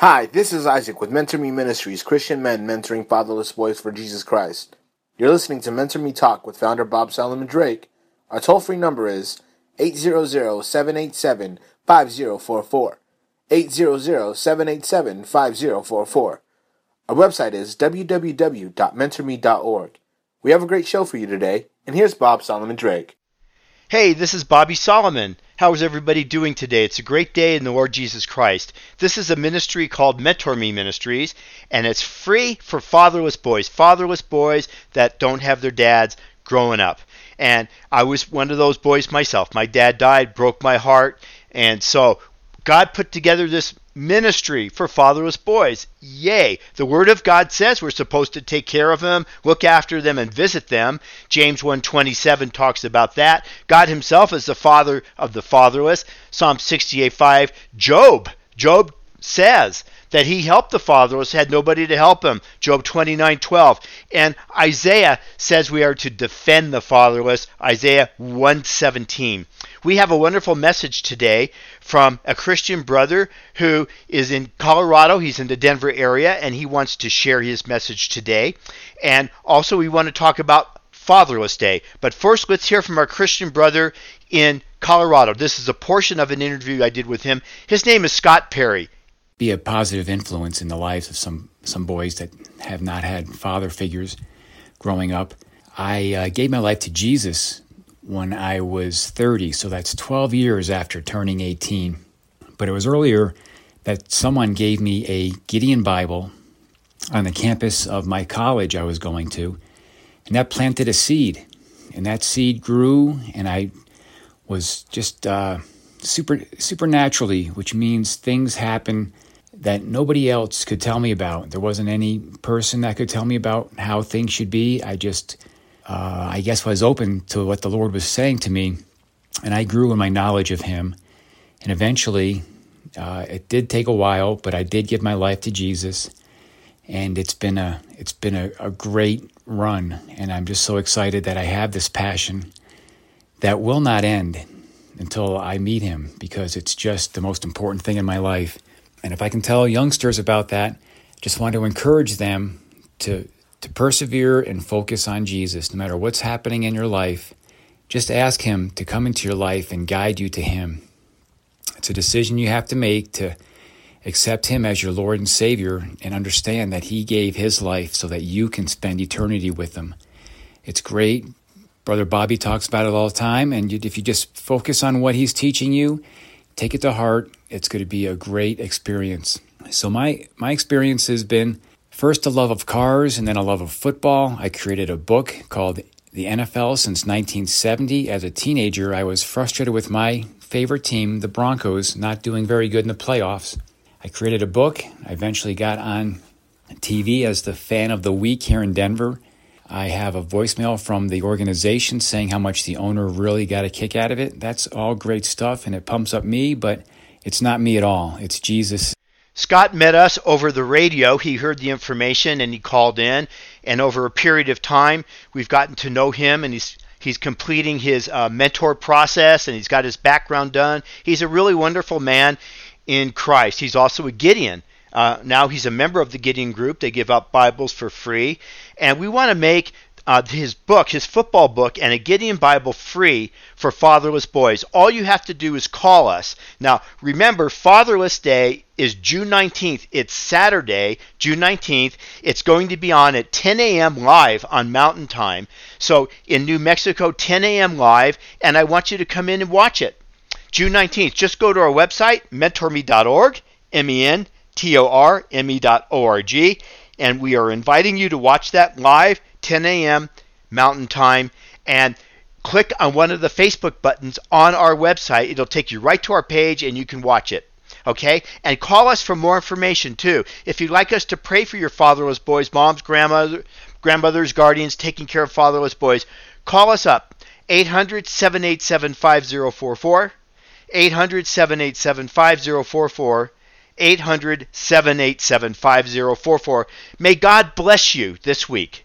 Hi, this is Isaac with Mentor Me Ministries, Christian men mentoring fatherless boys for Jesus Christ. You're listening to Mentor Me Talk with founder Bob Solomon Drake. Our toll free number is 800 787 5044. 800 787 5044. Our website is www.mentorme.org. We have a great show for you today, and here's Bob Solomon Drake. Hey, this is Bobby Solomon. How is everybody doing today? It's a great day in the Lord Jesus Christ. This is a ministry called Mentor Me Ministries, and it's free for fatherless boys, fatherless boys that don't have their dads growing up. And I was one of those boys myself. My dad died, broke my heart, and so God put together this ministry for fatherless boys. Yay. The word of God says we're supposed to take care of them, look after them and visit them. James 1:27 talks about that. God himself is the father of the fatherless. Psalm 68:5 Job Job says that he helped the fatherless, had nobody to help him. Job 29:12. And Isaiah says we are to defend the fatherless. Isaiah 117. We have a wonderful message today from a Christian brother who is in Colorado. He's in the Denver area and he wants to share his message today. And also we want to talk about Fatherless Day. But first let's hear from our Christian brother in Colorado. This is a portion of an interview I did with him. His name is Scott Perry be a positive influence in the lives of some some boys that have not had father figures growing up. I uh, gave my life to Jesus when I was 30, so that's 12 years after turning 18. But it was earlier that someone gave me a Gideon Bible on the campus of my college I was going to, and that planted a seed. And that seed grew, and I was just uh, super supernaturally, which means things happen that nobody else could tell me about. There wasn't any person that could tell me about how things should be. I just, uh, I guess, was open to what the Lord was saying to me, and I grew in my knowledge of Him. And eventually, uh, it did take a while, but I did give my life to Jesus, and it's been a it's been a, a great run. And I'm just so excited that I have this passion that will not end until I meet Him, because it's just the most important thing in my life and if I can tell youngsters about that, just want to encourage them to to persevere and focus on Jesus no matter what's happening in your life. Just ask him to come into your life and guide you to him. It's a decision you have to make to accept him as your Lord and Savior and understand that he gave his life so that you can spend eternity with him. It's great. Brother Bobby talks about it all the time. And if you just focus on what he's teaching you, take it to heart. It's going to be a great experience. So my my experience has been first a love of cars and then a love of football. I created a book called The NFL since 1970. As a teenager, I was frustrated with my favorite team, the Broncos, not doing very good in the playoffs. I created a book. I eventually got on TV as the fan of the week here in Denver. I have a voicemail from the organization saying how much the owner really got a kick out of it. That's all great stuff and it pumps up me, but it's not me at all. It's Jesus. Scott met us over the radio. He heard the information and he called in. And over a period of time, we've gotten to know him and he's he's completing his uh, mentor process and he's got his background done. He's a really wonderful man in Christ. He's also a Gideon. Uh, now he's a member of the Gideon Group. They give out Bibles for free. And we want to make uh, his book, his football book, and a Gideon Bible free for fatherless boys. All you have to do is call us. Now, remember, Fatherless Day is June 19th. It's Saturday, June 19th. It's going to be on at 10 a.m. live on Mountain Time. So in New Mexico, 10 a.m. live, and I want you to come in and watch it. June 19th. Just go to our website, mentorme.org, M E N T O R M E dot O R G, and we are inviting you to watch that live, 10 a.m. Mountain Time, and click on one of the Facebook buttons on our website. It'll take you right to our page, and you can watch it. Okay? And call us for more information too. If you'd like us to pray for your fatherless boys, moms, grandmother, grandmothers, guardians taking care of fatherless boys, call us up 800 787 5044. 800 787 5044 800 787 5044. May God bless you this week